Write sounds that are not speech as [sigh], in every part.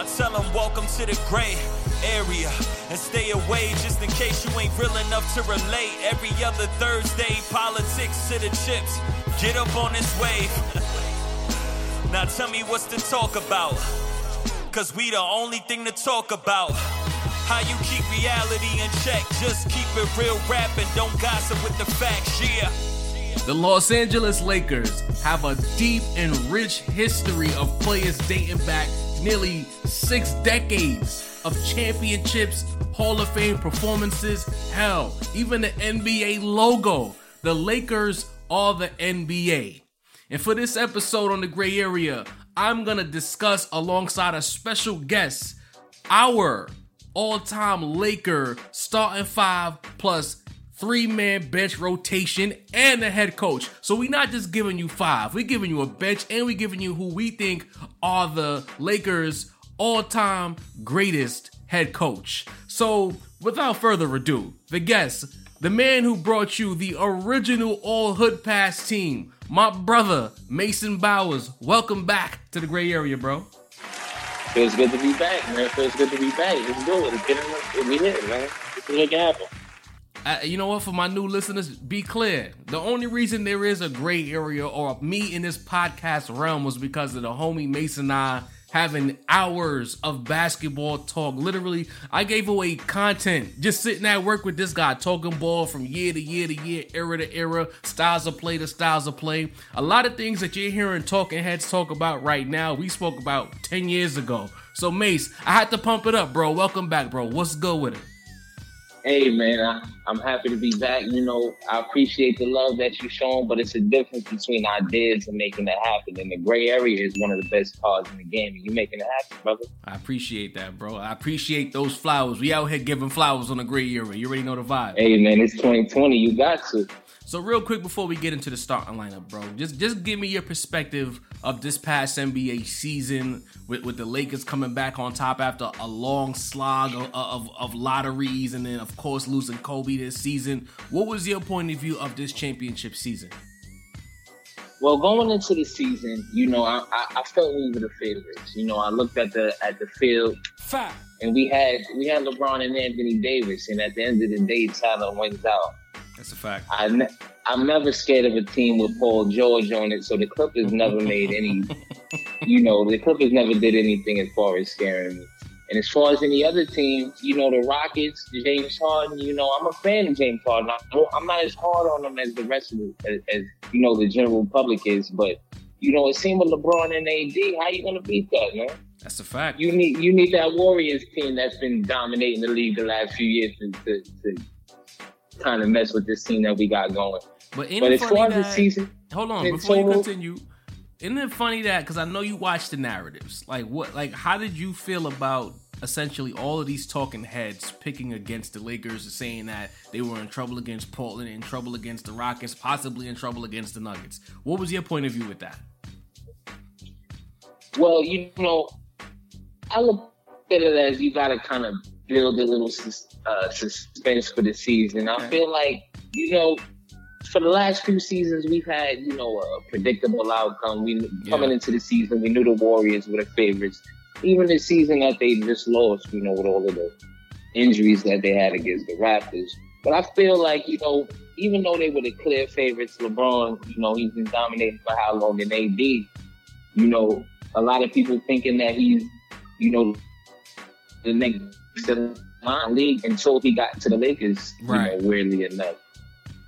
I tell them welcome to the gray area and stay away just in case you ain't real enough to relate. Every other Thursday, politics to the chips. Get up on this wave. [laughs] now tell me what's to talk about. Cause we the only thing to talk about. How you keep reality in check. Just keep it real rap and don't gossip with the facts, yeah. The Los Angeles Lakers have a deep and rich history of players dating back nearly six decades of championships, Hall of Fame performances, hell, even the NBA logo. The Lakers are the NBA. And for this episode on the gray area, I'm gonna discuss alongside a special guest our all-time Laker starting five plus three-man bench rotation and the head coach. So we're not just giving you five, we're giving you a bench and we're giving you who we think are the Lakers all-time greatest head coach. So without further ado, the guest, the man who brought you the original all hood pass team, my brother Mason Bowers. Welcome back to the gray area, bro. Feels good to be back, man. Feels good to be back. Let's do it. Get it. We hit, man. Let's make it happen. Uh, you know what? For my new listeners, be clear. The only reason there is a gray area or me in this podcast realm was because of the homie Mason and I having hours of basketball talk. Literally, I gave away content just sitting at work with this guy, talking ball from year to year to year, era to era, styles of play to styles of play. A lot of things that you're hearing talking heads talk about right now, we spoke about 10 years ago. So, Mace, I had to pump it up, bro. Welcome back, bro. What's good with it? Hey man, I, am happy to be back. You know, I appreciate the love that you've shown, but it's a difference between ideas and making it happen. And the gray area is one of the best parts in the game. And you making it happen, brother. I appreciate that, bro. I appreciate those flowers. We out here giving flowers on the gray area. You already know the vibe. Hey man, it's 2020. You got to. So real quick before we get into the starting lineup, bro, just just give me your perspective of this past NBA season with, with the Lakers coming back on top after a long slog of, of, of lotteries and then of course losing Kobe this season. What was your point of view of this championship season? Well, going into the season, you know, I, I, I felt we were the favorites. You know, I looked at the at the field, Fact. and we had we had LeBron and Anthony Davis, and at the end of the day, Tyler wins out. That's a fact. I ne- I'm never scared of a team with Paul George on it, so the Clippers never made any. you know, the Clippers never did anything as far as scaring me. And as far as any other team, you know, the Rockets, James Harden, you know, I'm a fan of James Harden. I'm not as hard on them as the rest of the, as, as you know, the general public is. But, you know, it seemed with LeBron and AD, how you going to beat that, man? That's a fact. You need you need that Warriors team that's been dominating the league the last few years to, to, to kind of mess with this team that we got going. But, But as far as the season, hold on before you continue. Isn't it funny that because I know you watch the narratives, like what, like how did you feel about essentially all of these talking heads picking against the Lakers, saying that they were in trouble against Portland, in trouble against the Rockets, possibly in trouble against the Nuggets? What was your point of view with that? well, you know, I look at it as you got to kind of build a little uh, suspense for the season. I feel like, you know, for the last few seasons, we've had, you know, a predictable outcome. We coming into the season, we knew the Warriors were the favorites. Even the season that they just lost, you know, with all of the injuries that they had against the Raptors. But I feel like, you know, even though they were the clear favorites, LeBron, you know, he's been dominating for how long? And AD, you know, a lot of people thinking that he's, you know, the next line league until he got to the Lakers, Right. you know, weirdly enough.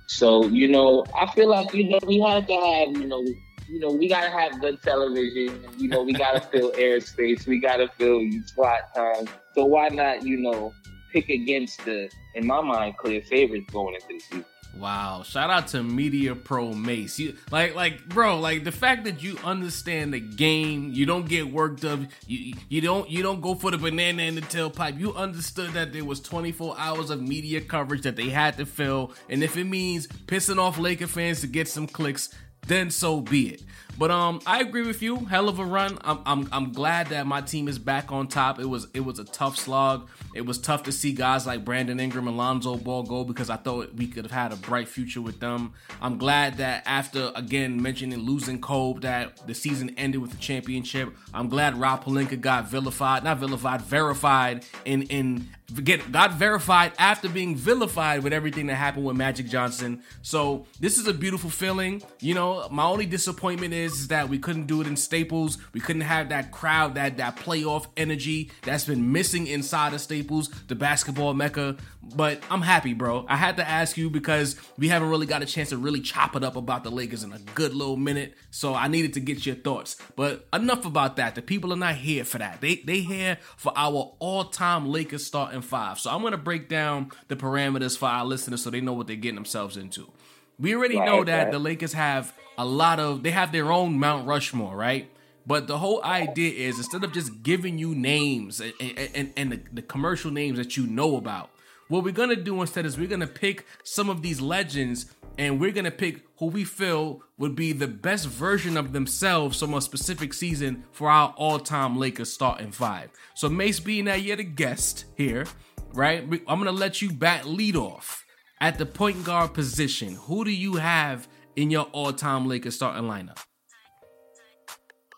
So, you know, I feel like, you know, we have to have, you know, you know, we gotta have good television. You know, we gotta [laughs] fill airspace. We gotta fill spot time. So why not, you know, pick against the, in my mind, clear favorites going into the season? Wow! Shout out to Media Pro Mace. You like, like, bro, like the fact that you understand the game, you don't get worked up, you you don't you don't go for the banana in the tailpipe. You understood that there was 24 hours of media coverage that they had to fill, and if it means pissing off Laker fans to get some clicks, then so be it. But um, I agree with you. Hell of a run. I'm, I'm I'm glad that my team is back on top. It was it was a tough slog. It was tough to see guys like Brandon Ingram and Lonzo Ball go because I thought we could have had a bright future with them. I'm glad that after again mentioning losing Kobe, that the season ended with the championship. I'm glad Rob Pelinka got vilified, not vilified, verified in in get got verified after being vilified with everything that happened with Magic Johnson. So this is a beautiful feeling. You know, my only disappointment is, is that we couldn't do it in Staples. We couldn't have that crowd, that that playoff energy that's been missing inside of Staples, the basketball mecca. But I'm happy, bro. I had to ask you because we haven't really got a chance to really chop it up about the Lakers in a good little minute. So I needed to get your thoughts. But enough about that. The people are not here for that. They they here for our all-time Lakers starting five. So I'm gonna break down the parameters for our listeners so they know what they're getting themselves into. We already right, know that right. the Lakers have a lot of they have their own Mount Rushmore, right? But the whole idea is instead of just giving you names and, and, and the, the, commercial names that you know about, what we're gonna do instead is we're gonna pick some of these legends and we're gonna pick who we feel would be the best version of themselves from a specific season for our all-time Lakers starting five. So Mace, being that you're the guest here, right? I'm gonna let you bat lead off at the point guard position. Who do you have in your all-time Lakers starting lineup?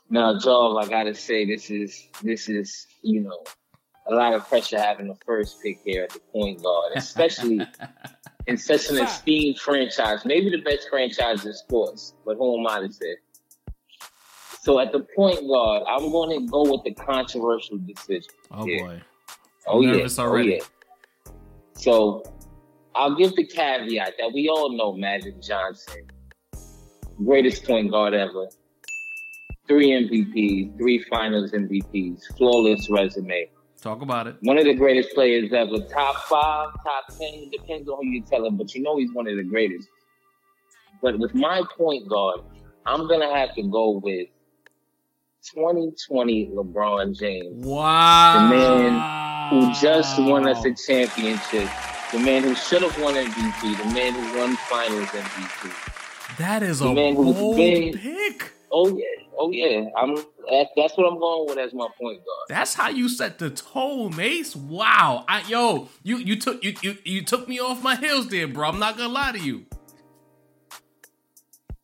Now, Joel, I gotta say this is this is you know a lot of pressure having the first pick here at the point guard, especially [laughs] in such an esteemed franchise, maybe the best franchise in sports. But who am I to say? So at the point guard, I'm going to go with the controversial decision. Oh yeah. boy! Oh I'm yeah! Already. Oh yeah! So I'll give the caveat that we all know Magic Johnson, greatest point guard ever three MVPs, three finals MVPs, flawless resume. Talk about it. One of the greatest players ever. Top five, top ten, depends on who you tell him, but you know he's one of the greatest. But with my point guard, I'm gonna have to go with 2020 LeBron James. Wow. The man who just won us a championship. The man who should have won MVP. The man who won finals MVP. That is a man bold pick. Oh yeah. Oh yeah, I'm. That's what I'm going with as my point guard. That's how you set the tone, Mace. Wow, I, yo, you you took you, you you took me off my heels there, bro. I'm not gonna lie to you.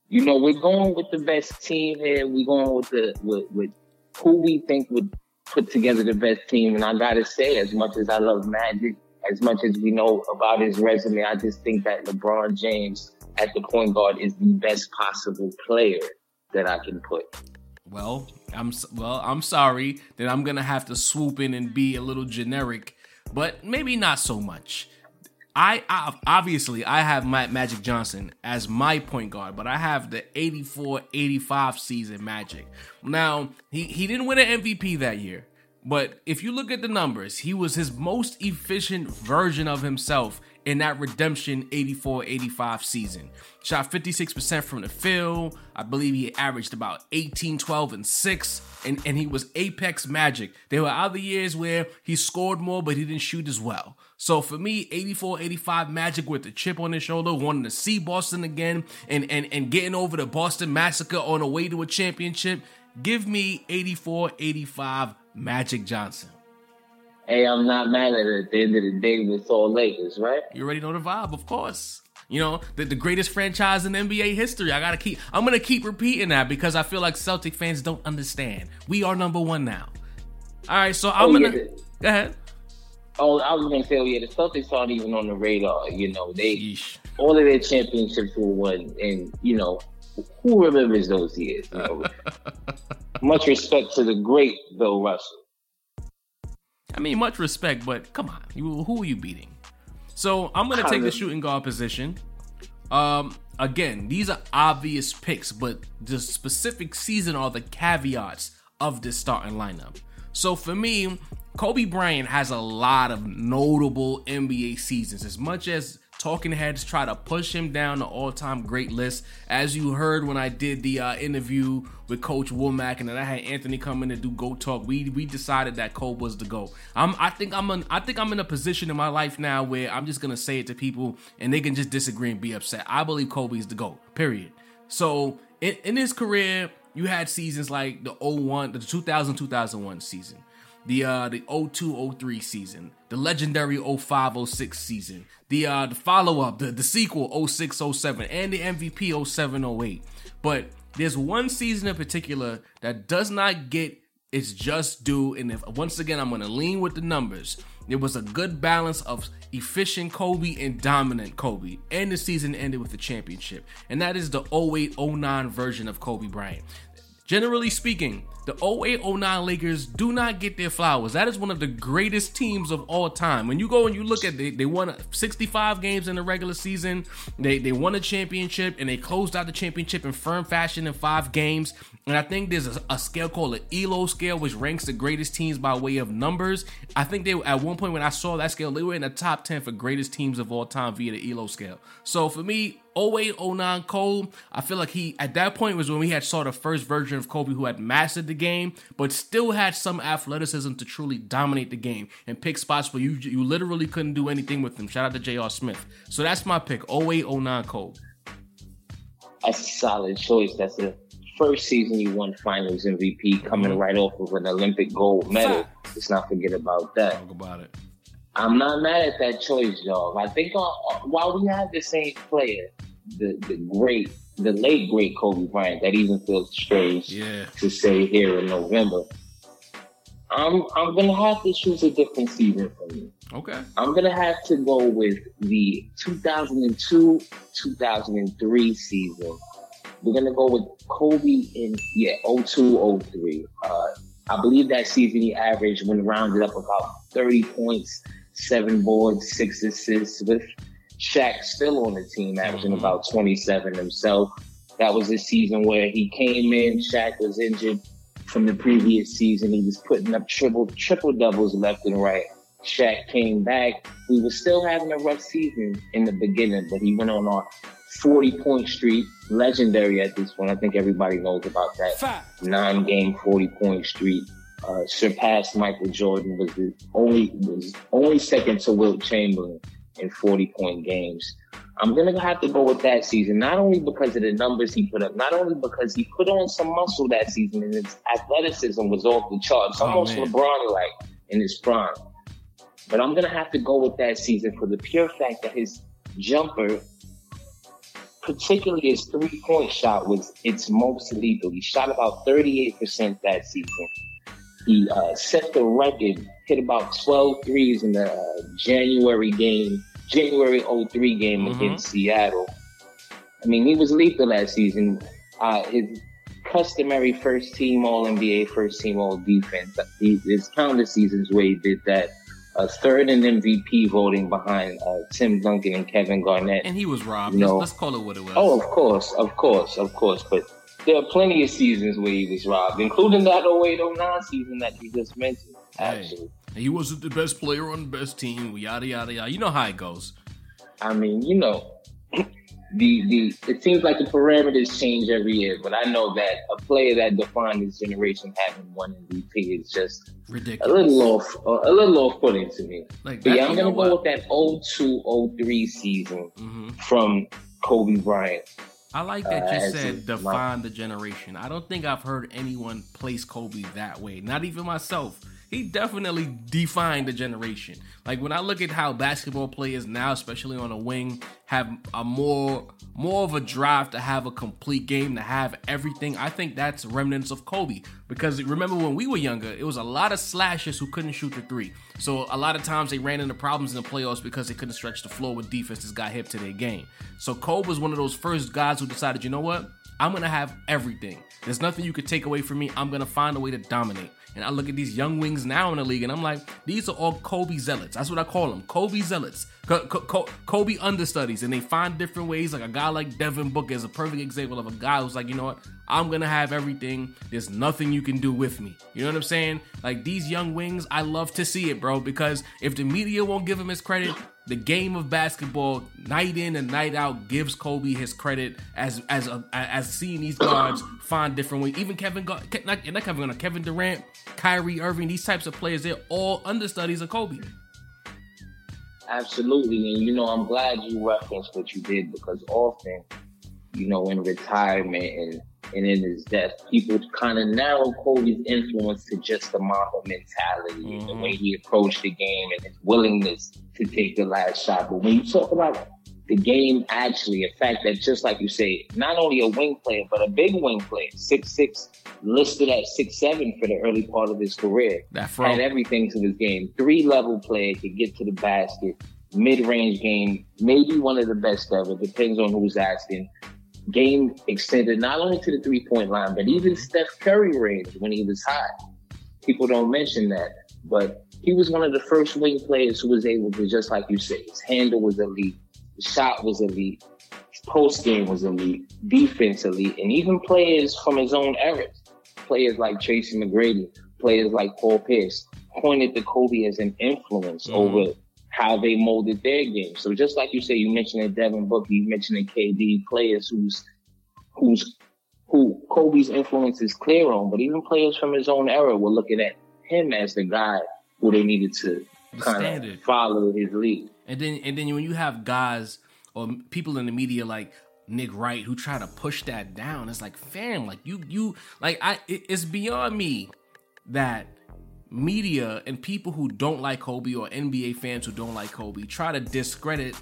You know, we're going with the best team here. We're going with the with, with who we think would put together the best team. And I gotta say, as much as I love Magic, as much as we know about his resume, I just think that LeBron James at the point guard is the best possible player that I can put. Well, I'm well. I'm sorry that I'm gonna have to swoop in and be a little generic, but maybe not so much. I, I obviously I have my Magic Johnson as my point guard, but I have the 84-85 season Magic. Now, he, he didn't win an MVP that year, but if you look at the numbers, he was his most efficient version of himself in that redemption 84 85 season. Shot 56% from the field. I believe he averaged about 18, 12, and 6. And, and he was apex magic. There were other years where he scored more, but he didn't shoot as well. So for me, 84 85 Magic with the chip on his shoulder, wanting to see Boston again and, and, and getting over the Boston Massacre on the way to a championship. Give me 84 85 Magic Johnson hey, I'm not mad at it at the end of the day with all Lakers, right? You already know the vibe, of course. You know, the, the greatest franchise in NBA history. I gotta keep I'm gonna keep repeating that because I feel like Celtic fans don't understand. We are number one now. All right, so I'm oh, gonna yeah. go ahead. Oh, I was gonna say, oh yeah, the Celtics aren't even on the radar. You know, they Yeesh. all of their championships were won, and you know, who remembers those years? You know? [laughs] Much respect to the great Bill Russell. I mean, much respect, but come on, you, who are you beating? So I'm gonna take the shooting guard position. Um, again, these are obvious picks, but the specific season are the caveats of this starting lineup. So for me, Kobe Bryant has a lot of notable NBA seasons. As much as talking heads try to push him down the all-time great list. As you heard when I did the uh, interview with Coach Womack, and then I had Anthony come in and do Go Talk. We we decided that Kobe was the go. I'm I think I'm in, I think I'm in a position in my life now where I'm just gonna say it to people and they can just disagree and be upset. I believe Kobe's the go. Period. So in, in his career, you had seasons like the 01, the 2000 2001 season. The uh the 0203 season, the legendary 0506 season, the uh the follow-up, the, the sequel 0607, and the MVP 0708. But there's one season in particular that does not get its just due. And if once again I'm gonna lean with the numbers, there was a good balance of efficient Kobe and dominant Kobe. And the season ended with a championship. And that is the 08 09 version of Kobe Bryant. Generally speaking, the 0809 Lakers do not get their flowers. That is one of the greatest teams of all time. When you go and you look at they, they won 65 games in the regular season, they, they won a championship, and they closed out the championship in firm fashion in five games. And I think there's a, a scale called the ELO scale, which ranks the greatest teams by way of numbers. I think they at one point when I saw that scale, they were in the top 10 for greatest teams of all time via the ELO scale. So for me, 08, 09 Cole, I feel like he at that point was when we had saw the first version of Kobe who had mastered the game, but still had some athleticism to truly dominate the game and pick spots where you you literally couldn't do anything with him. Shout out to J.R. Smith. So that's my pick, 08, 09 Cole. That's a solid choice. That's the first season you won Finals MVP, coming mm-hmm. right off of an Olympic gold medal. Let's not forget about that. Talk about it. I'm not mad at that choice, dog. I think uh, while we have the same player, the the great, the late great Kobe Bryant, that even feels strange yeah. to say here in November. I'm I'm gonna have to choose a different season for me. Okay. I'm gonna have to go with the 2002 2003 season. We're gonna go with Kobe in yeah 02 03. Uh, I believe that season he averaged when rounded up about 30 points, seven boards, six assists with Shaq still on the team, averaging mm-hmm. about 27 himself. That was a season where he came in, Shaq was injured from the previous season. He was putting up triple triple doubles left and right. Shaq came back. We were still having a rough season in the beginning, but he went on a 40 point streak, legendary at this point. I think everybody knows about that. Nine game 40 point streak. Uh, surpassed Michael Jordan was the only was only second to Wilt Chamberlain in 40 point games. I'm going to have to go with that season, not only because of the numbers he put up, not only because he put on some muscle that season and his athleticism was off the charts, oh, almost LeBron like in his prime. But I'm going to have to go with that season for the pure fact that his jumper, particularly his three point shot, was its most lethal. He shot about 38% that season. He uh, set the record, hit about 12 threes in the uh, January game, January 03 game mm-hmm. against Seattle. I mean, he was lethal that season. Uh, his customary first team All NBA, first team All Defense. He, his counter seasons where he did that. Uh, third in MVP voting behind uh, Tim Duncan and Kevin Garnett. And he was robbed. You know, let's, let's call it what it was. Oh, of course, of course, of course. But there are plenty of seasons where he was robbed, including that 0809 season that you just mentioned. Actually. Hey, he wasn't the best player on the best team, yada, yada, yada. You know how it goes. I mean, you know, [laughs] the, the it seems like the parameters change every year, but I know that a player that defined this generation having one MVP is just ridiculous. A little off, a little off putting to me. Like that, yeah, I'm gonna go with that 02 03 season mm-hmm. from Kobe Bryant. I like that you uh, said define the generation. I don't think I've heard anyone place Kobe that way. Not even myself he definitely defined the generation. Like when I look at how basketball players now, especially on a wing, have a more more of a drive to have a complete game, to have everything. I think that's remnants of Kobe. Because remember when we were younger, it was a lot of slashers who couldn't shoot the three. So a lot of times they ran into problems in the playoffs because they couldn't stretch the floor with defenses got hip to their game. So Kobe was one of those first guys who decided, you know what? I'm gonna have everything. There's nothing you could take away from me. I'm gonna find a way to dominate. And I look at these young wings now in the league, and I'm like, these are all Kobe zealots. That's what I call them, Kobe zealots, Kobe understudies. And they find different ways. Like a guy like Devin Booker is a perfect example of a guy who's like, you know what, I'm gonna have everything. There's nothing you can do with me. You know what I'm saying? Like these young wings, I love to see it, bro. Because if the media won't give him his credit, the game of basketball, night in and night out, gives Kobe his credit as as a, as seeing these guards [coughs] find different ways. Even Kevin, not, not Kevin, Kevin Durant, Kyrie Irving, these types of players, they're all understudies of Kobe. Absolutely, and you know, I'm glad you referenced what you did because often, you know, in retirement and and in his death, people kind of narrow Kobe's influence to just the Mamba mentality mm-hmm. and the way he approached the game and his willingness to take the last shot. But when you talk about the game actually, in fact, that just like you say, not only a wing player, but a big wing player, six six, listed at six seven for the early part of his career. That had everything to his game. Three level player, could get to the basket, mid range game, maybe one of the best ever. Depends on who's asking. Game extended not only to the three point line, but even Steph Curry range when he was hot. People don't mention that, but he was one of the first wing players who was able to, just like you said, his handle was elite shot was elite, post game was elite, defense elite, and even players from his own era, players like Tracy McGrady, players like Paul Pierce, pointed to Kobe as an influence mm-hmm. over how they molded their game. So just like you say, you mentioned a Devin Booker, you mentioned a KD, players who's who's who Kobe's influence is clear on, but even players from his own era were looking at him as the guy who they needed to kind of follow his lead. And then and then when you have guys or people in the media like Nick Wright who try to push that down, it's like, fam, like you you like I it, it's beyond me that media and people who don't like Kobe or NBA fans who don't like Kobe try to discredit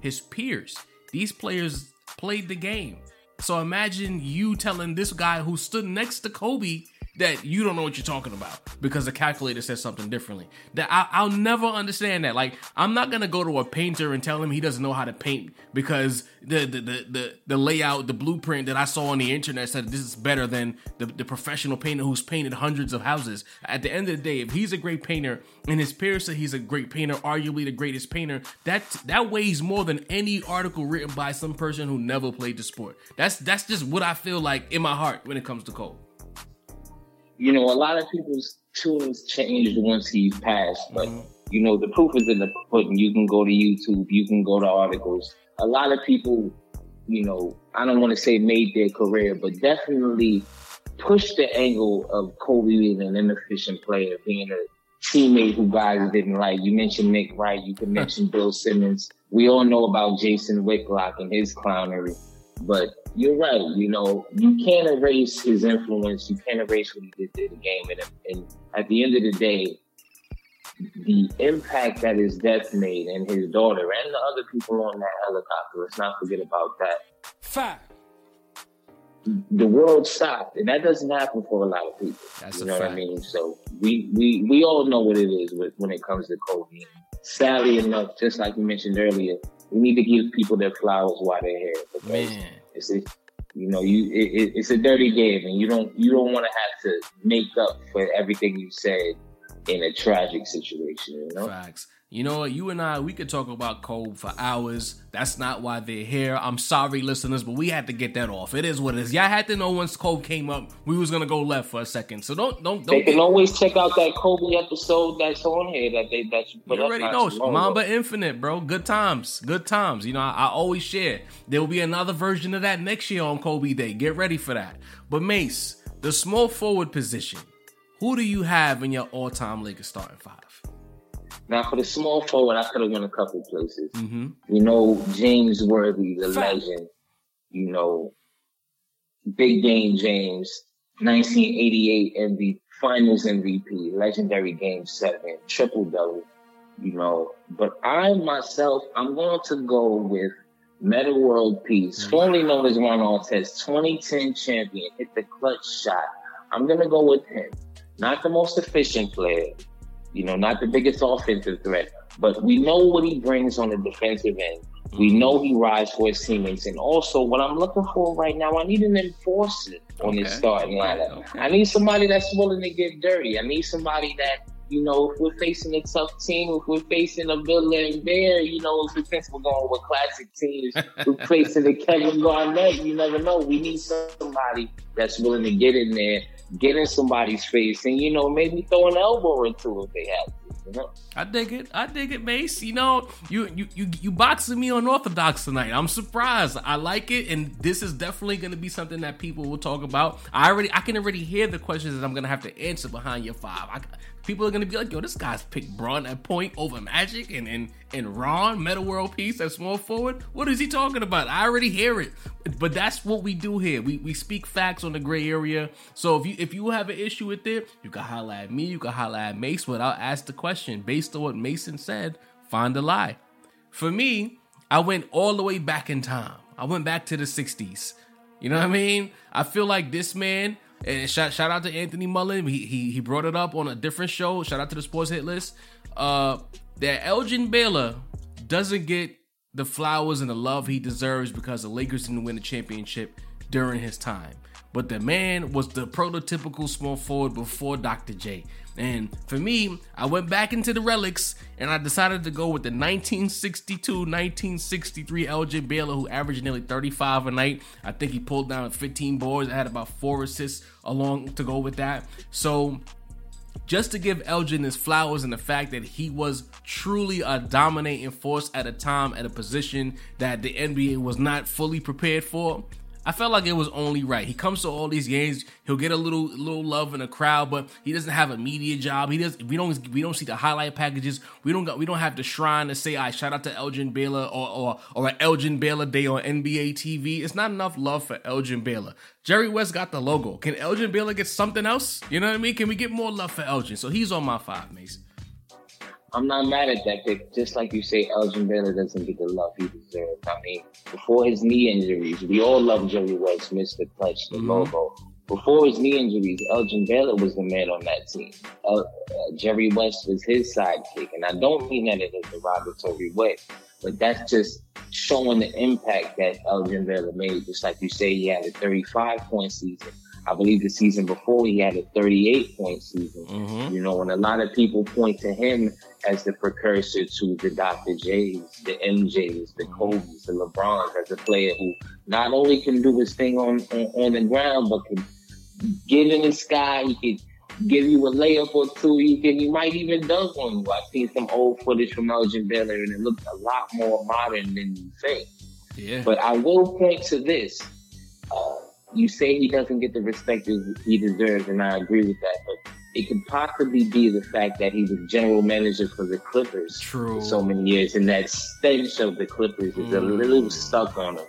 his peers. These players played the game. So imagine you telling this guy who stood next to Kobe that you don't know what you're talking about because the calculator says something differently. That I, will never understand that. Like I'm not gonna go to a painter and tell him he doesn't know how to paint because the the the the, the layout, the blueprint that I saw on the internet said this is better than the, the professional painter who's painted hundreds of houses. At the end of the day, if he's a great painter and his peers say he's a great painter, arguably the greatest painter, that that weighs more than any article written by some person who never played the sport. That's that's just what I feel like in my heart when it comes to Cole you know, a lot of people's tunes changed once he passed, but mm-hmm. you know, the proof is in the pudding. You can go to YouTube, you can go to articles. A lot of people, you know, I don't want to say made their career, but definitely pushed the angle of Kobe being an inefficient player, being a teammate who guys didn't like. You mentioned Nick Wright, you can mention Bill Simmons. We all know about Jason Whitlock and his clownery, but you're right. You know, you can't erase his influence. You can't erase what he did to the game. And, and at the end of the day, the impact that his death made and his daughter and the other people on that helicopter, let's not forget about that. Fact. The world stopped, and that doesn't happen for a lot of people. That's you know fact. what I mean? So we, we we all know what it is with, when it comes to Kobe. Sadly enough, just like you mentioned earlier, we need to give people their flowers while they're here. Man. It's a, you know, you it, it's a dirty game, and you don't you don't want to have to make up for everything you said in a tragic situation. You know, facts. You know what? You and I, we could talk about Kobe for hours. That's not why they're here. I'm sorry, listeners, but we had to get that off. It is what it is. Y'all had to know once Kobe came up, we was gonna go left for a second. So don't don't don't. They can get... always check out that Kobe episode that's on here that they that you already know Mamba Infinite, bro. Good times, good times. You know, I, I always share. There will be another version of that next year on Kobe Day. Get ready for that. But Mace, the small forward position. Who do you have in your all-time Lakers starting five? Now, for the small forward, I could have went a couple places. Mm-hmm. You know, James Worthy, the Fact. legend. You know, Big Game James, 1988 MVP, Finals MVP, legendary Game Seven, triple double. You know, but I myself, I'm going to go with Metta World Peace, mm-hmm. formerly known as Ron Artest, 2010 champion, hit the clutch shot. I'm gonna go with him. Not the most efficient player, you know, not the biggest offensive threat, but we know what he brings on the defensive end. We mm-hmm. know he rides for his teammates. And also, what I'm looking for right now, I need an enforcer on okay. his starting lineup. Okay. I need somebody that's willing to get dirty. I need somebody that, you know, if we're facing a tough team, if we're facing a Bill Laimbeer, you know, if since we're going with classic teams, we're facing a Kevin Garnett, you never know. We need somebody that's willing to get in there get in somebody's face and, you know, maybe throw an elbow or two if they have to. I dig it. I dig it, Mace. You know, you you you you boxing me unorthodox tonight. I'm surprised. I like it, and this is definitely going to be something that people will talk about. I already I can already hear the questions that I'm going to have to answer behind your five. I, people are gonna be like, yo, this guy's picked Bron at point over Magic and and and Ron Metta World Peace at small forward. What is he talking about? I already hear it. But that's what we do here. We we speak facts on the gray area. So if you if you have an issue with it, you can holla at me, you can holla at Mace, I'll ask the question based on what Mason said. Find a lie. For me, I went all the way back in time. I went back to the 60s. You know what I mean? I feel like this man and shout, shout out to Anthony Mullen. He, he he brought it up on a different show. Shout out to the Sports Hit List. Uh, that Elgin Baylor doesn't get the flowers and the love he deserves because the Lakers didn't win the championship during his time. But the man was the prototypical small forward before Dr. J. And for me, I went back into the relics and I decided to go with the 1962 1963 Elgin Baylor, who averaged nearly 35 a night. I think he pulled down 15 boards. I had about four assists along to go with that. So just to give Elgin his flowers and the fact that he was truly a dominating force at a time at a position that the NBA was not fully prepared for. I felt like it was only right. He comes to all these games, he'll get a little little love in the crowd, but he doesn't have a media job. He does. We don't we don't see the highlight packages. We don't got we don't have the shrine to say, "I shout out to Elgin Baylor" or or or an Elgin Baylor day on NBA TV. It's not enough love for Elgin Baylor. Jerry West got the logo. Can Elgin Baylor get something else? You know what I mean? Can we get more love for Elgin? So he's on my five, Mason. I'm not mad at that pick. Just like you say, Elgin Baylor doesn't get the love he deserves. I mean, before his knee injuries, we all love Jerry West, Mr. Clutch, the mm-hmm. logo. Before his knee injuries, Elgin Baylor was the man on that team. Uh, uh, Jerry West was his sidekick. And I don't mean that in a derogatory way, but that's just showing the impact that Elgin Baylor made. Just like you say, he had a 35 point season. I believe the season before he had a 38 point season. Mm-hmm. You know, and a lot of people point to him as the precursor to the Dr. J's, the MJs, the Kobe's, the LeBrons, as a player who not only can do his thing on, on, on the ground, but can get in the sky. He can give you a layup or two. He can, he might even dunk on you. I've seen some old footage from Elgin Baylor, and it looks a lot more modern than you think. Yeah. But I will point to this. Uh, you say he doesn't get the respect he deserves, and I agree with that. But it could possibly be the fact that he was general manager for the Clippers True. for so many years, and that stench of the Clippers is mm. a little stuck on him.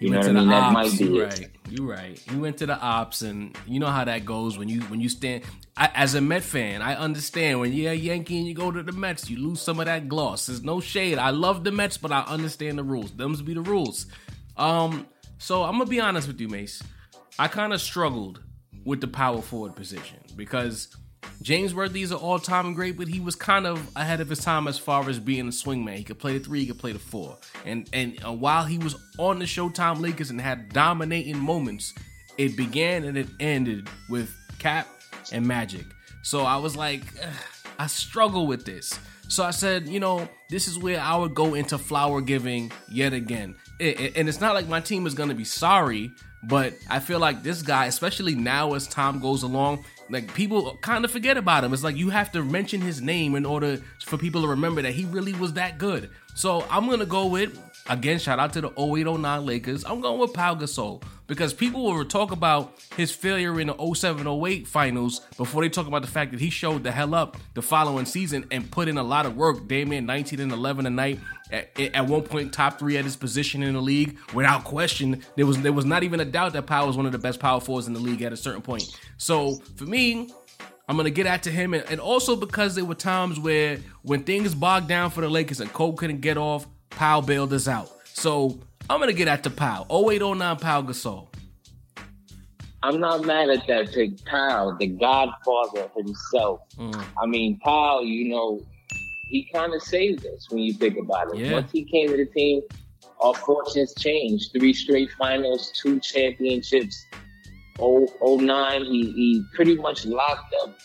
You, know what I mean? That might be you right. You right. You went to the ops, and you know how that goes when you when you stand. I, as a Met fan, I understand when you're a Yankee and you go to the Mets, you lose some of that gloss. There's no shade. I love the Mets, but I understand the rules. Them's be the rules. Um, so I'm gonna be honest with you, Mace. I kind of struggled with the power forward position because James Worthy is an all time great, but he was kind of ahead of his time as far as being a swingman. He could play the three, he could play the four. And and uh, while he was on the Showtime Lakers and had dominating moments, it began and it ended with Cap and Magic. So I was like, I struggle with this. So I said, you know, this is where I would go into flower giving yet again. It, it, and it's not like my team is going to be sorry, but I feel like this guy, especially now as time goes along, like people kind of forget about him. It's like you have to mention his name in order for people to remember that he really was that good. So I'm gonna go with again. Shout out to the 0809 Lakers. I'm going with Pau Gasol because people will talk about his failure in the 0708 finals before they talk about the fact that he showed the hell up the following season and put in a lot of work. Damian 19 and 11 a night. At, at one point, top three at his position in the league, without question. There was there was not even a doubt that Pau was one of the best power forwards in the league at a certain point. So for me, I'm gonna get at to him, and, and, also because there were times where when things bogged down for the Lakers and Cole couldn't get off, Pau bailed us out. So I'm gonna get at the Pau. 0809 Pau Gasol. I'm not mad at that pick. Pau, the godfather himself. Mm. I mean, Pau, you know, he kind of saved us when you think about it. Yeah. Once he came to the team, our fortunes changed. Three straight finals, two championships. 09, he, he pretty much locked up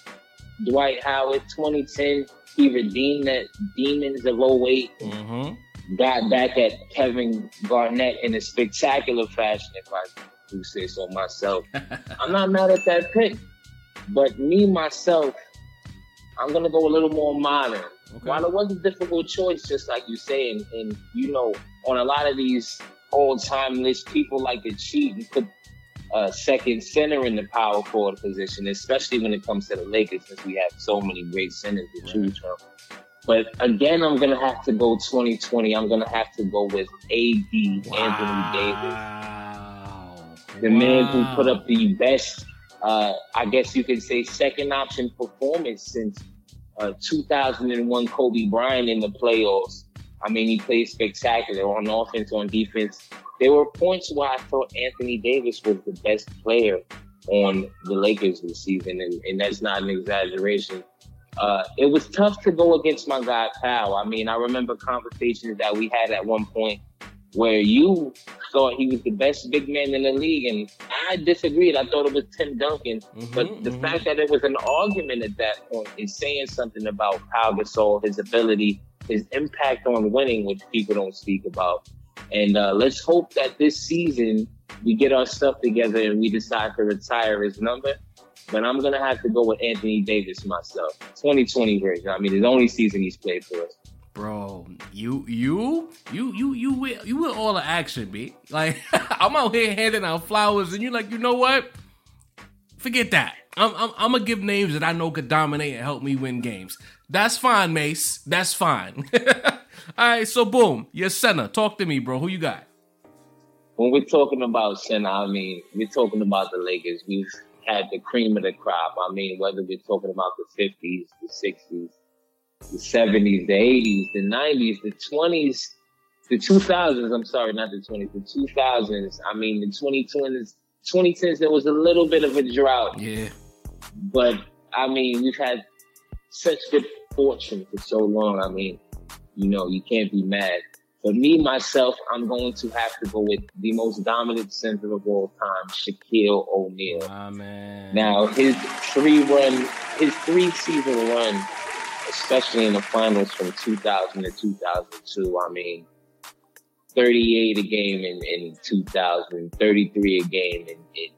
Dwight Howard. 2010, he redeemed that demons of 8 mm-hmm. Got back at Kevin Garnett in a spectacular fashion, if I do say so myself. [laughs] I'm not mad at that pick. But me, myself, I'm gonna go a little more modern. Okay. While it was a difficult choice, just like you say, and, and you know, on a lot of these old time lists, people like to cheat and put a second center in the power forward position, especially when it comes to the Lakers, since we have so many great centers to choose from. But again, I'm gonna have to go 2020. I'm gonna have to go with AD wow. Anthony Davis, the wow. man who put up the best, uh, I guess you could say, second option performance since uh, 2001 Kobe Bryant in the playoffs. I mean, he played spectacular on offense, on defense. There were points where I thought Anthony Davis was the best player on the Lakers this season, and, and that's not an exaggeration. Uh, it was tough to go against my guy Pau. I mean, I remember conversations that we had at one point where you thought he was the best big man in the league, and I disagreed. I thought it was Tim Duncan, mm-hmm, but the mm-hmm. fact that it was an argument at that point is saying something about Pau Gasol, his ability, his impact on winning, which people don't speak about. And uh, let's hope that this season we get our stuff together and we decide to retire his number but I'm gonna have to go with Anthony Davis myself. 2020 version. I mean, the only season he's played for us. Bro, you you you you you with you with all the action, B. Like [laughs] I'm out here handing out flowers, and you're like, you know what? Forget that. I'm, I'm, I'm gonna give names that I know could dominate and help me win games. That's fine, Mace. That's fine. [laughs] all right, so boom, your center. Talk to me, bro. Who you got? When we're talking about center, I mean we're talking about the Lakers. We've had the cream of the crop. I mean, whether we're talking about the 50s, the 60s, the 70s, the 80s, the 90s, the 20s, the 2000s. I'm sorry, not the 20s, the 2000s. I mean, the 2020s, 2010s, there was a little bit of a drought. Yeah. But I mean, we've had such good fortune for so long. I mean, you know, you can't be mad. But me, myself, I'm going to have to go with the most dominant center of all time, Shaquille O'Neal. Man. Now, his three run, his three season run, especially in the finals from 2000 to 2002, I mean, 38 a game in, in 2000, 33 a game in, in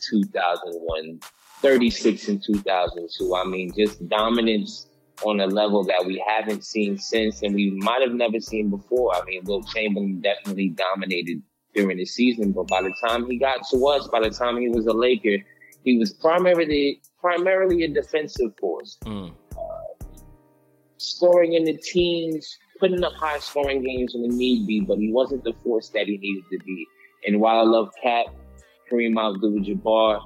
2001, 36 in 2002. I mean, just dominance on a level that we haven't seen since, and we might have never seen before. I mean, Wilt Chamberlain definitely dominated during the season, but by the time he got to us, by the time he was a Laker, he was primarily primarily a defensive force, mm. uh, scoring in the teens, putting up high scoring games when need be, but he wasn't the force that he needed to be. And while I love Cap, Kareem Abdul-Jabbar,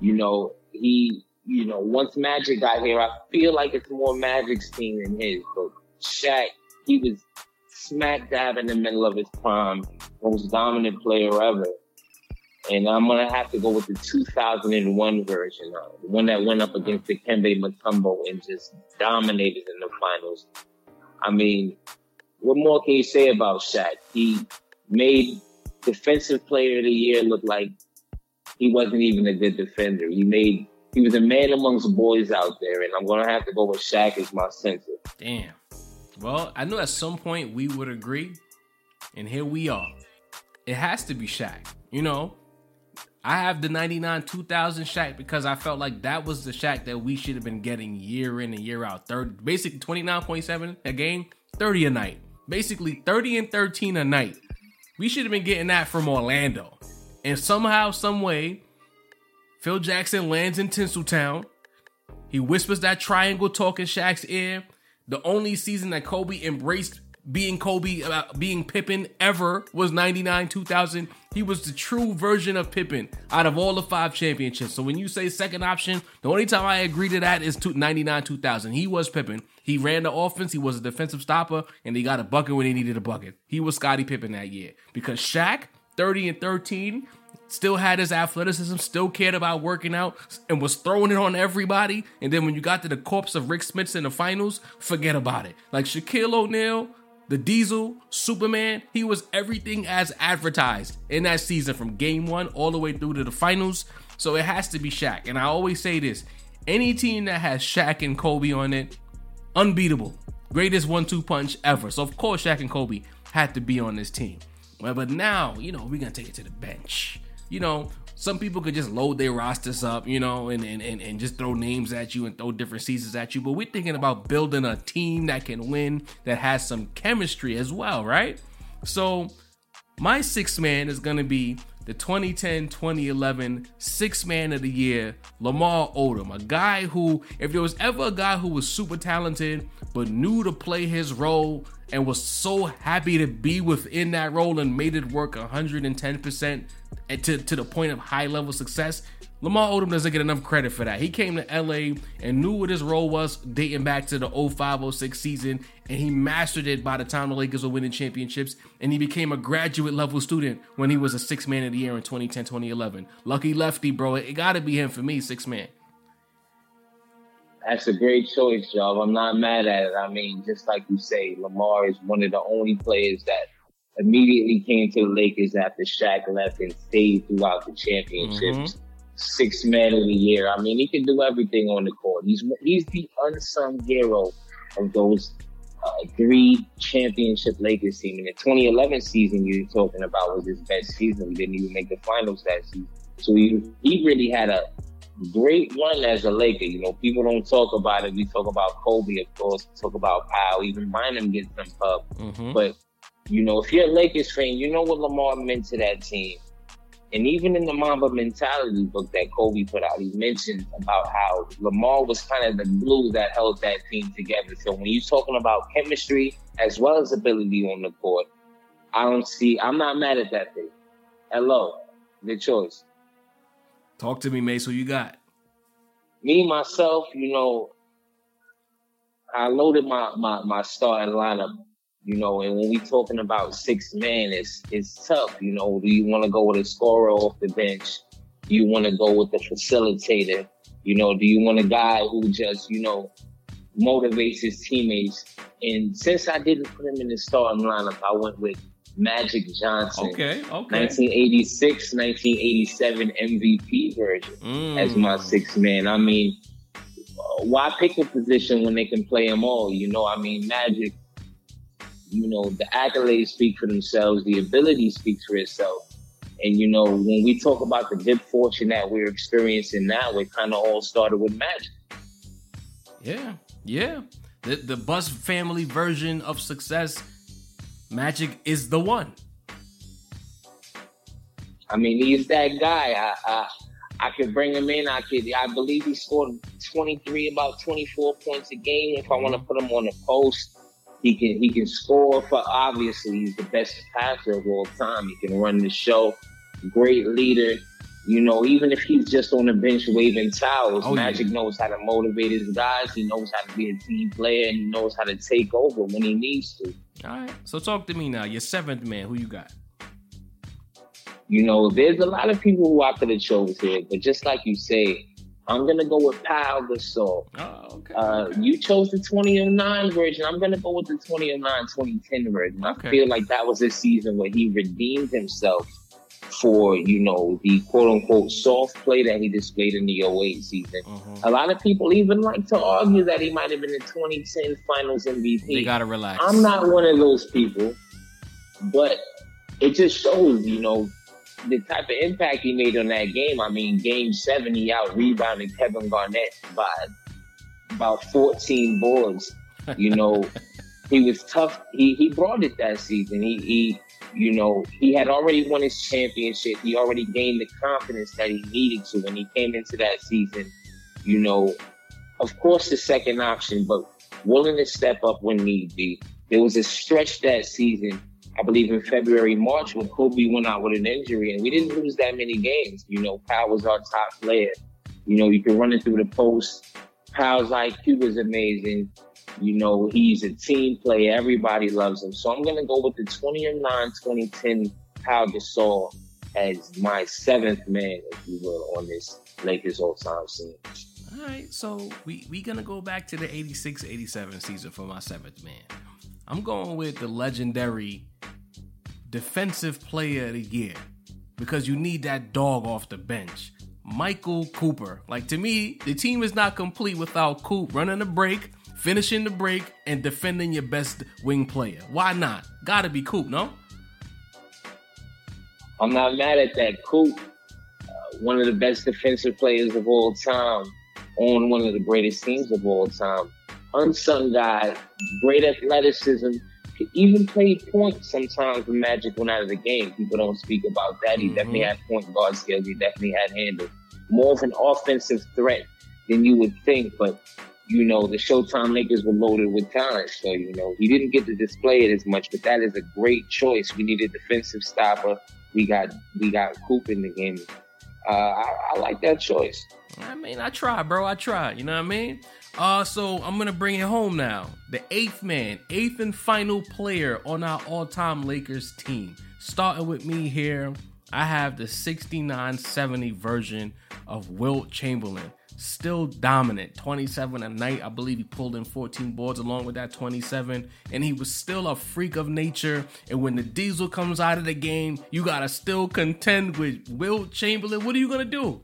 you know, he you know, once Magic got here, I feel like it's more Magic's team than his. But Shaq, he was smack dab in the middle of his prime, most dominant player ever. And I'm gonna have to go with the 2001 version, uh, the one that went up against the Dikembe Mutombo and just dominated in the finals. I mean, what more can you say about Shaq? He made Defensive Player of the Year look like he wasn't even a good defender. He made he was a man amongst boys out there, and I'm gonna have to go with Shaq as my center. Damn. Well, I knew at some point we would agree, and here we are. It has to be Shaq. You know, I have the 99 2000 Shaq because I felt like that was the Shaq that we should have been getting year in and year out. Third, basically 29.7 a game, 30 a night. Basically 30 and 13 a night. We should have been getting that from Orlando. And somehow, some way, Phil Jackson lands in Tinseltown. He whispers that triangle talk in Shaq's ear. The only season that Kobe embraced being Kobe, uh, being Pippen ever was 99 2000. He was the true version of Pippen out of all the five championships. So when you say second option, the only time I agree to that is 99 2000. He was Pippen. He ran the offense, he was a defensive stopper, and he got a bucket when he needed a bucket. He was Scottie Pippen that year. Because Shaq, 30 and 13, still had his athleticism, still cared about working out, and was throwing it on everybody. And then when you got to the corpse of Rick Smits in the finals, forget about it. Like Shaquille O'Neal, the Diesel, Superman, he was everything as advertised in that season from game one all the way through to the finals. So it has to be Shaq. And I always say this any team that has Shaq and Kobe on it, unbeatable. Greatest one two punch ever. So, of course, Shaq and Kobe had to be on this team. But now, you know, we're going to take it to the bench you know, some people could just load their rosters up, you know, and, and, and, and just throw names at you and throw different seasons at you. But we're thinking about building a team that can win, that has some chemistry as well, right? So my sixth man is going to be the 2010 2011 six man of the year, Lamar Odom. A guy who, if there was ever a guy who was super talented but knew to play his role and was so happy to be within that role and made it work 110% to, to the point of high level success, Lamar Odom doesn't get enough credit for that. He came to LA and knew what his role was dating back to the 0506 season, and he mastered it by the time the Lakers were winning championships. And he became a graduate level student when he was a six man of the year in 2010 2011. Lucky lefty, bro. It, got to be him for me, six man. That's a great choice, Joe. I'm not mad at it. I mean, just like you say, Lamar is one of the only players that immediately came to the Lakers after Shaq left and stayed throughout the championships. Mm-hmm six man of the year. I mean, he can do everything on the court. He's he's the unsung hero of those uh, three championship Lakers team. In the 2011 season you're talking about was his best season. We didn't even make the finals that season. So he, he really had a great run as a Laker. You know, people don't talk about it. We talk about Kobe, of course. We talk about Pau. Even Bynum gets some pub. Mm-hmm. But, you know, if you're a Lakers fan, you know what Lamar meant to that team. And even in the Mamba Mentality book that Kobe put out, he mentioned about how Lamar was kind of the glue that held that team together. So when you're talking about chemistry as well as ability on the court, I don't see, I'm not mad at that thing. Hello, the choice. Talk to me, Mace. Who you got? Me, myself, you know, I loaded my, my, my starting lineup you know, and when we talking about six men, it's it's tough. You know, do you want to go with a scorer off the bench? Do you want to go with the facilitator? You know, do you want a guy who just you know motivates his teammates? And since I didn't put him in the starting lineup, I went with Magic Johnson. Okay, okay. 1986, 1987 MVP version mm. as my six man. I mean, why pick a position when they can play them all? You know, I mean, Magic you know, the accolades speak for themselves, the ability speaks for itself. And you know, when we talk about the good fortune that we're experiencing now, it kind of all started with magic. Yeah, yeah. The the Buss family version of success, magic is the one. I mean, he's that guy. I, I I could bring him in. I could. I believe he scored 23, about 24 points a game. If I want to mm-hmm. put him on the post, he can he can score for obviously he's the best passer of all time. He can run the show. Great leader. You know, even if he's just on the bench waving towels, oh, Magic yeah. knows how to motivate his guys. He knows how to be a team player and he knows how to take over when he needs to. All right. So talk to me now. Your seventh man, who you got? You know, there's a lot of people who I could have chose here, but just like you say, I'm gonna go with Pau Gasol. Oh, okay. Uh, you chose the 2009 version. I'm gonna go with the 2009 2010 version. Okay. I feel like that was a season where he redeemed himself for you know the quote unquote soft play that he displayed in the 08 season. Mm-hmm. A lot of people even like to argue that he might have been the 2010 Finals MVP. They gotta relax. I'm not one of those people, but it just shows, you know, the type of impact he made on that game. I mean, game seven, he out rebounded Kevin Garnett by about 14 boards. You know, [laughs] he was tough. He he brought it that season. He he you know, he had already won his championship. He already gained the confidence that he needed to when he came into that season. You know, of course the second option, but willing to step up when need be. There was a stretch that season I believe in February, March when Kobe went out with an injury and we didn't lose that many games. You know, Pau was our top player. You know, you can run it through the post. Pau's IQ is amazing. You know, he's a team player. Everybody loves him. So I'm going to go with the 2009 2010 Pau Gasol as my seventh man, if you will, on this Lakers all time scene. All right, so we we gonna go back to the 86-87 season for my seventh man. I'm going with the legendary defensive player of the year because you need that dog off the bench. Michael Cooper. Like to me, the team is not complete without Coop running the break, finishing the break, and defending your best wing player. Why not? Gotta be Coop, no? I'm not mad at that. Coop, uh, one of the best defensive players of all time on one of the greatest teams of all time. Unsung guy, great athleticism, could even play point sometimes when Magic went out of the game. People don't speak about that. He mm-hmm. definitely had point guard skills. He definitely had handle. More of an offensive threat than you would think, but you know, the Showtime Lakers were loaded with talent. So, you know, he didn't get to display it as much, but that is a great choice. We need a defensive stopper. We got we got Coop in the game. Uh, I, I like that choice. I mean, I try, bro. I try. You know what I mean? Uh, so I'm gonna bring it home now. The eighth man, eighth and final player on our all-time Lakers team. Starting with me here, I have the 69-70 version of Wilt Chamberlain. Still dominant, 27 a night. I believe he pulled in 14 boards along with that 27, and he was still a freak of nature. And when the diesel comes out of the game, you gotta still contend with Wilt Chamberlain. What are you gonna do?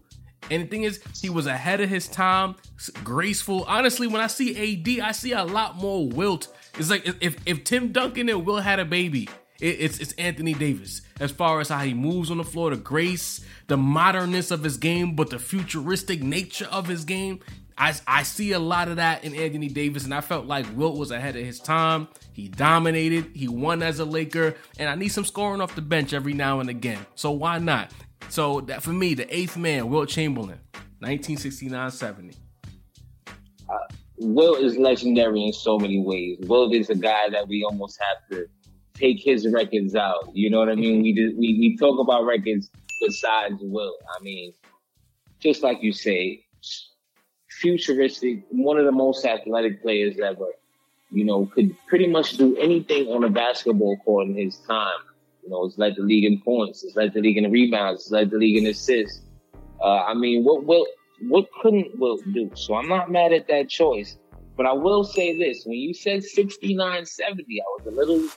And the thing is, he was ahead of his time, graceful. Honestly, when I see AD, I see a lot more Wilt. It's like if, if Tim Duncan and Wilt had a baby, it's it's Anthony Davis. As far as how he moves on the floor, the grace, the modernness of his game, but the futuristic nature of his game. I, I see a lot of that in Anthony Davis, and I felt like Wilt was ahead of his time. He dominated, he won as a Laker, and I need some scoring off the bench every now and again. So why not? So that for me, the eighth man, Wilt Chamberlain, 1969-70. Uh, Wilt is legendary in so many ways. Wilt is a guy that we almost have to take his records out. You know what I mean? We did, we we talk about records besides Wilt. I mean, just like you say, futuristic, one of the most athletic players ever. You know, could pretty much do anything on a basketball court in his time. You know, it's led the league in points. It's led the league in rebounds. It's led the league in assists. Uh, I mean, what will what couldn't Wilt do? So I'm not mad at that choice. But I will say this: when you said 69 70, I was a little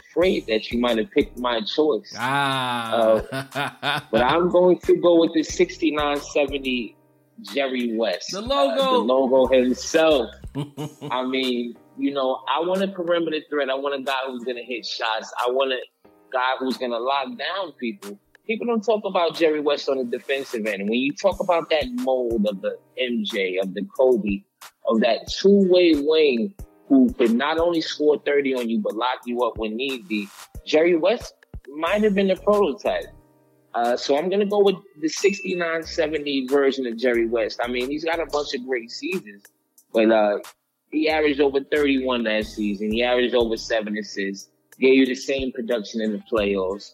afraid that you might have picked my choice. Ah. Uh, [laughs] but I'm going to go with the 69 70 Jerry West. The logo. Uh, the logo himself. [laughs] I mean, you know, I want a perimeter threat. I want a guy who's going to hit shots. I want a guy who's going to lock down people. People don't talk about Jerry West on the defensive end. When you talk about that mold of the MJ, of the Kobe, of that two-way wing who could not only score 30 on you, but lock you up when need be, Jerry West might have been the prototype. Uh, so I'm going to go with the 69 70 version of Jerry West. I mean, he's got a bunch of great seasons, but uh, he averaged over 31 last season. He averaged over seven assists gave you the same production in the playoffs.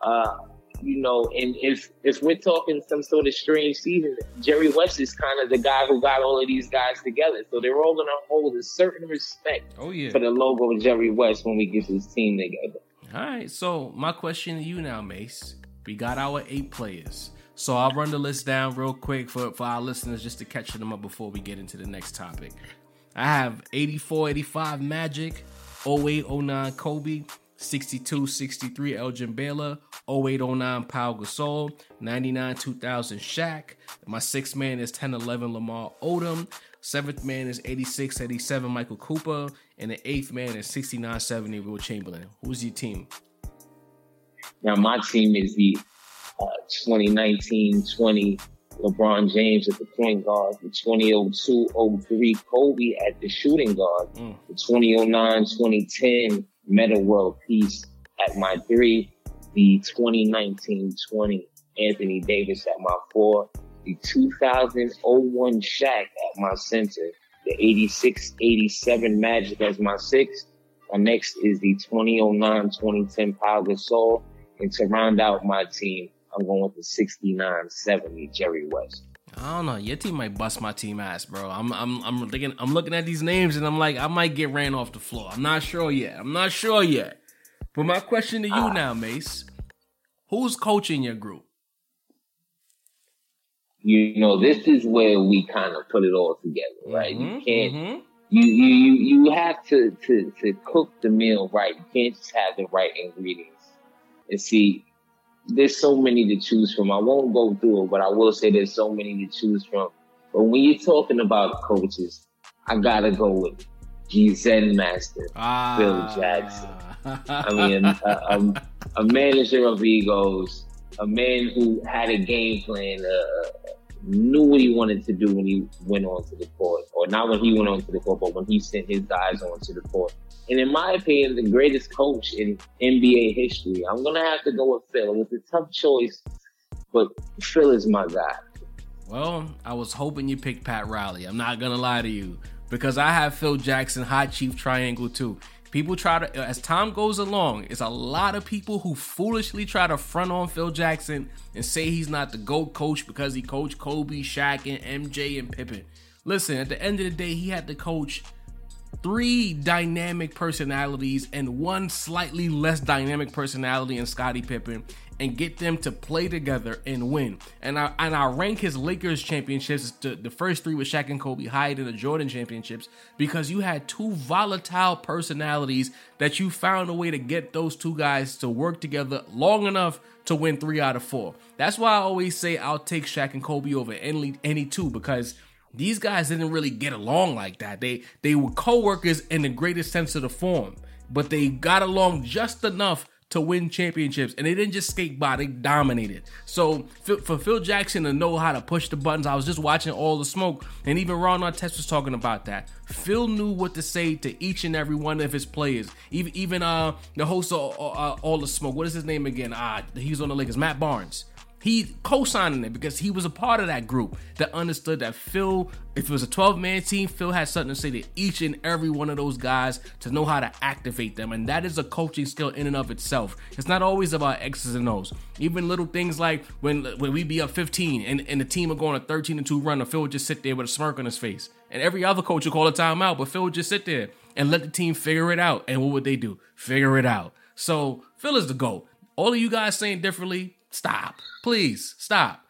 Uh, you know, and if if we're talking some sort of strange season, Jerry West is kind of the guy who got all of these guys together. So they're all gonna hold a certain respect oh, yeah. for the logo of Jerry West when we get this team together. All right. So my question to you now, Mace. We got our eight players. So I'll run the list down real quick for, for our listeners just to catch them up before we get into the next topic. I have 84 85 Magic, 08 09 Kobe, 62 63 Elgin Baylor, 08 09 Pau Gasol, 99 2000 Shaq. My sixth man is 10 11 Lamar Odom. Seventh man is 86 87 Michael Cooper. And the eighth man is 69 70 Wilt Chamberlain. Who's your team? Now, my team is the uh, 2019 20 LeBron James at the point guard, the 2002-03 Kobe at the shooting guard, mm. the 2009-2010 Metta World Peace at my three, the 2019-20 Anthony Davis at my four, the 2001 Shaq at my center, the 86-87 Magic as my six. My next is the 2009-2010 Pau Gasol. And to round out my team, I'm going with the 69 70 Jerry West. I don't know. Your team might bust my team ass, bro. I'm I'm I'm thinking I'm looking at these names and I'm like, I might get ran off the floor. I'm not sure yet. I'm not sure yet. But my question to you uh, now, Mace, who's coaching your group? You know, this is where we kind of put it all together, right? Mm-hmm, you can't mm-hmm. you, you you you have to, to to cook the meal right. You can't just have the right ingredients. And see, there's so many to choose from. I won't go through it, but I will say there's so many to choose from. But when you're talking about coaches, I gotta go with G Zen Master, ah. Phil Jackson. [laughs] I mean, a, a, a, manager of egos, a man who had a game plan, uh, knew what he wanted to do when he went on to the court, or not when he went on to the court, but when he sent his guys on to the court. And in my opinion, the greatest coach in NBA history. I'm gonna have to go with Phil. It was a tough choice, but Phil is my guy. Well, I was hoping you picked Pat Riley. I'm not gonna lie to you because I have Phil Jackson hot chief triangle too. People try to, as time goes along, it's a lot of people who foolishly try to front on Phil Jackson and say he's not the GOAT coach because he coached Kobe, Shaq, and MJ and Pippen. Listen, at the end of the day, he had to coach three dynamic personalities and one slightly less dynamic personality in Scottie Pippen and get them to play together and win. And I and I rank his Lakers championships to the first three with Shaq and Kobe higher than the Jordan championships because you had two volatile personalities that you found a way to get those two guys to work together long enough to win three out of four. That's why I always say I'll take Shaq and Kobe over any any two because these guys didn't really get along like that. They they were co-workers in the greatest sense of the form, but they got along just enough to win championships, and they didn't just skate by; they dominated. So for Phil Jackson to know how to push the buttons, I was just watching all the smoke, and even Ron Artest was talking about that. Phil knew what to say to each and every one of his players. Even even uh the host of uh, all the smoke. What is his name again? Ah, uh, he's on the Lakers. Matt Barnes. He co-signing it because he was a part of that group that understood that Phil, if it was a 12-man team, Phil had something to say to each and every one of those guys to know how to activate them. And that is a coaching skill in and of itself. It's not always about X's and O's. Even little things like when when we be up 15 and, and the team are going a 13 and 2 run, and Phil would just sit there with a smirk on his face. And every other coach would call a timeout, but Phil would just sit there and let the team figure it out. And what would they do? Figure it out. So Phil is the GOAT. All of you guys saying differently, Stop. Please stop.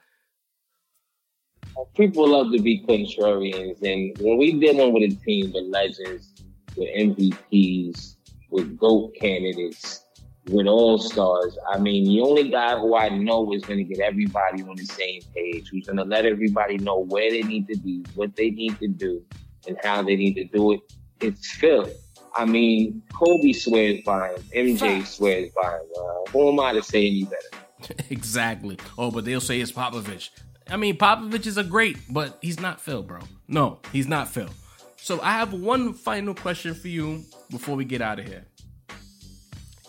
People love to be contrarians, and when we dealing with a team with legends, with MVPs, with GOAT candidates, with all stars, I mean, the only guy who I know is going to get everybody on the same page, who's going to let everybody know where they need to be, what they need to do, and how they need to do it, it's Phil. I mean, Kobe swears by him, MJ swears by him. Uh, who am I to say any better? [laughs] exactly. Oh, but they'll say it's Popovich. I mean, Popovich is a great, but he's not Phil, bro. No, he's not Phil. So I have one final question for you before we get out of here.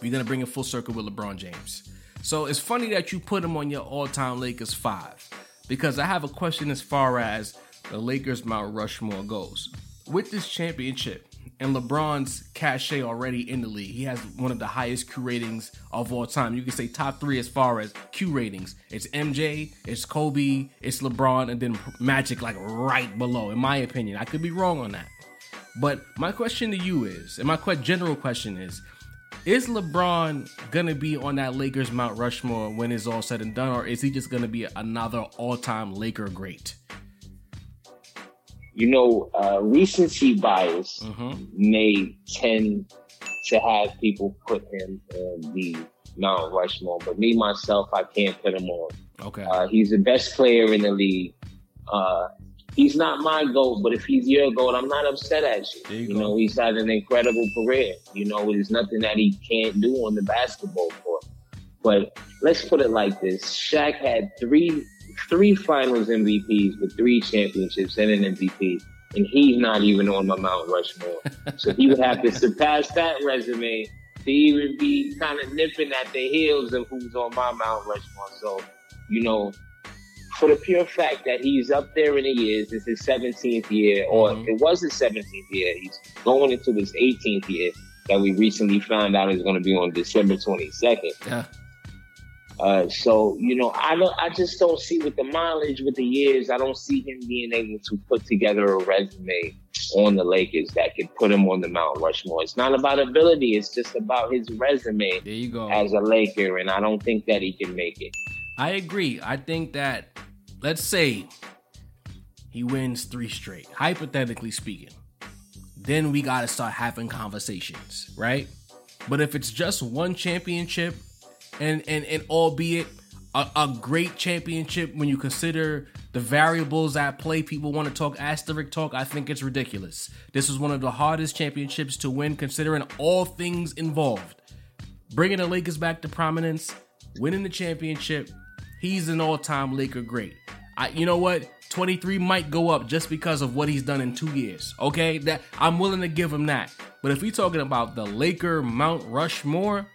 We're gonna bring it full circle with LeBron James. So it's funny that you put him on your all-time Lakers five, because I have a question as far as the Lakers Mount Rushmore goes. With this championship, and LeBron's cachet already in the league. He has one of the highest Q ratings of all time. You can say top three as far as Q ratings. It's MJ, it's Kobe, it's LeBron, and then Magic like right below. In my opinion, I could be wrong on that. But my question to you is, and my general question is, is LeBron gonna be on that Lakers Mount Rushmore when it's all said and done, or is he just gonna be another all-time Laker great? You know, uh, recency bias mm-hmm. may tend to have people put him on the Mount Rushmore, but me myself, I can't put him on. Okay, uh, he's the best player in the league. Uh, he's not my goal, but if he's your goal, I'm not upset at you. You, you know, he's had an incredible career. You know, there's nothing that he can't do on the basketball court. But let's put it like this: Shaq had three three finals MVPs with three championships and an MVP, and he's not even on my Mount Rushmore. so he would have to surpass that resume to even be kind of nipping at the heels of who's on my Mount Rushmore. So, you know, for the pure fact that he's up there in the years, it's his 17th year, or mm-hmm. it was his 17th year, he's going into his 18th year that we recently found out is going to be on December 22nd. Yeah. Uh, so you know, I don't. I just don't see with the mileage, with the years, I don't see him being able to put together a resume on the Lakers that could put him on the Mount Rushmore. It's not about ability; it's just about his resume. There you go. As a Laker, and I don't think that he can make it. I agree. I think that, let's say, he wins three straight, hypothetically speaking. Then we got to start having conversations, right? But if it's just one championship and and and albeit a, a, great championship when you consider the variables at play. People want to talk asterisk talk. I think it's ridiculous. This is one of the hardest championships to win, considering all things involved. Bringing the Lakers back to prominence, winning the championship, he's an all-time Laker great. I, you know what? 23 might go up just because of what he's done in two years. Okay, that I'm willing to give him that. But if we're talking about the Laker Mount Rushmore,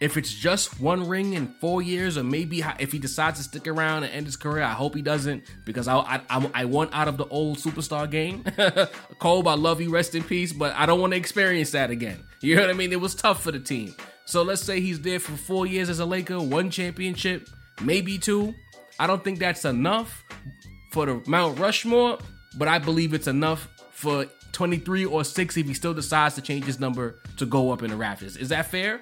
if it's just one ring in four years, or maybe if he decides to stick around and end his career, I hope he doesn't because I I, I, want out of the old superstar game. [laughs] Kobe, I love you, rest in peace, but I don't want to experience that again. You know what I mean? It was tough for the team. So let's say he's there for four years as a Laker, one championship, maybe two. I don't think that's enough for the Mount Rushmore, but I believe it's enough for 23 or 6 if he still decides to change his number to go up in the Raptors. Is that fair?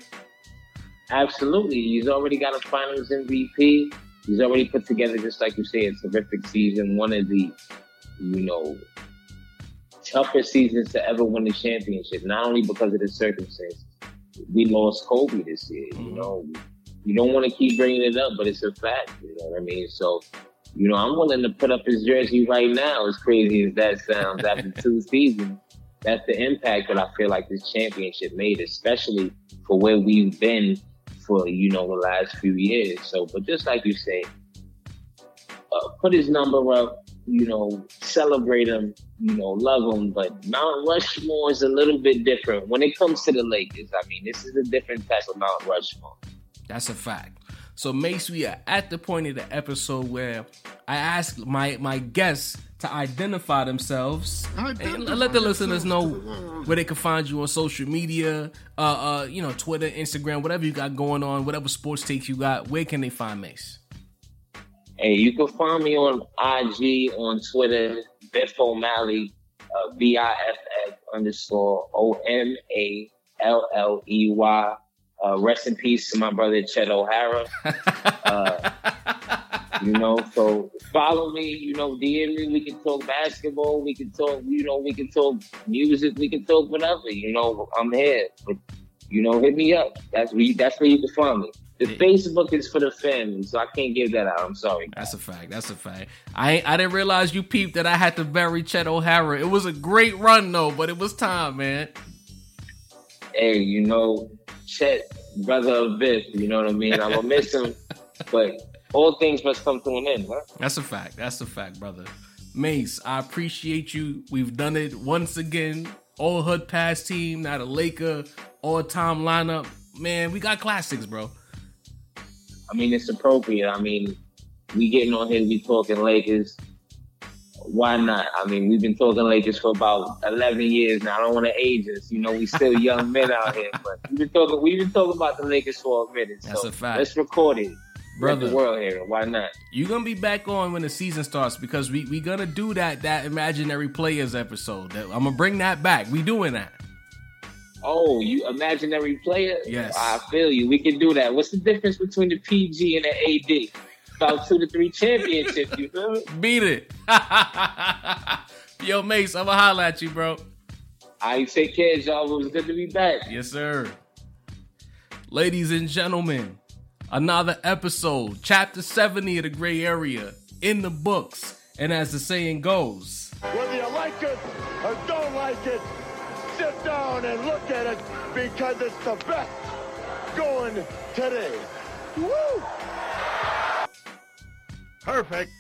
Absolutely. He's already got a finals MVP. He's already put together, just like you say, a terrific season. One of the, you know, toughest seasons to ever win the championship, not only because of the circumstances. We lost Kobe this year, you mm-hmm. know. You don't want to keep bringing it up, but it's a fact, you know what I mean? So, you know, I'm willing to put up his jersey right now, as crazy as that sounds, after two [laughs] seasons. That's the impact that I feel like this championship made, especially for where we've been for you know the last few years. So, but just like you say, uh, put his number up. You know, celebrate him. You know, love him. But Mount Rushmore is a little bit different when it comes to the Lakers. I mean, this is a different type of Mount Rushmore. That's a fact. So, Mace, we are at the point of the episode where I ask my my guests to identify themselves identify and let the listeners know where they can find you on social media, uh, uh, you know, Twitter, Instagram, whatever you got going on, whatever sports takes you got. Where can they find Mace? Hey, you can find me on IG, on Twitter, Biff O'Malley, uh, B I F F underscore O M A L L E Y. Uh, rest in peace to my brother Chet O'Hara. Uh, [laughs] you know, so follow me, you know, DM me. We can talk basketball. We can talk, you know, we can talk music. We can talk whatever. You know, I'm here. But, you know, hit me up. That's where you, that's where you can find me. The. Facebook is for the family, so I can't give that out. I'm sorry. That's a fact. That's a fact. I I didn't realize you peeped that I had to bury Chet O'Hara. It was a great run though, but it was time, man. Hey, you know, Chet, brother of Biff. You know what I mean. I'm gonna miss him, [laughs] but all things must come to an end? That's a fact. That's a fact, brother. Mace, I appreciate you. We've done it once again. All Hood Pass team, not a Laker, all time lineup. Man, we got classics, bro. I mean, it's appropriate. I mean, we getting on here, we talking Lakers. Why not? I mean, we've been talking Lakers for about eleven years now. I don't want to age us. You know, we still [laughs] young men out here, but we've been talking. We've been talking about the Lakers for a minute. That's so a fact. Let's record it brother. The world here. Why not? You're gonna be back on when the season starts because we we gonna do that that imaginary players episode. I'm gonna bring that back. We doing that. Oh, you imaginary player? Yes. I feel you. We can do that. What's the difference between the PG and the AD? About two to three championships. You feel me? [laughs] Beat it. [laughs] Yo, Mace, I'm gonna holla at you, bro. I take care, y'all. It was good to be back. Yes, sir. Ladies and gentlemen, Another episode, chapter 70 of the gray area, in the books. And as the saying goes, whether you like it or don't like it, sit down and look at it because it's the best going today. Woo! Perfect.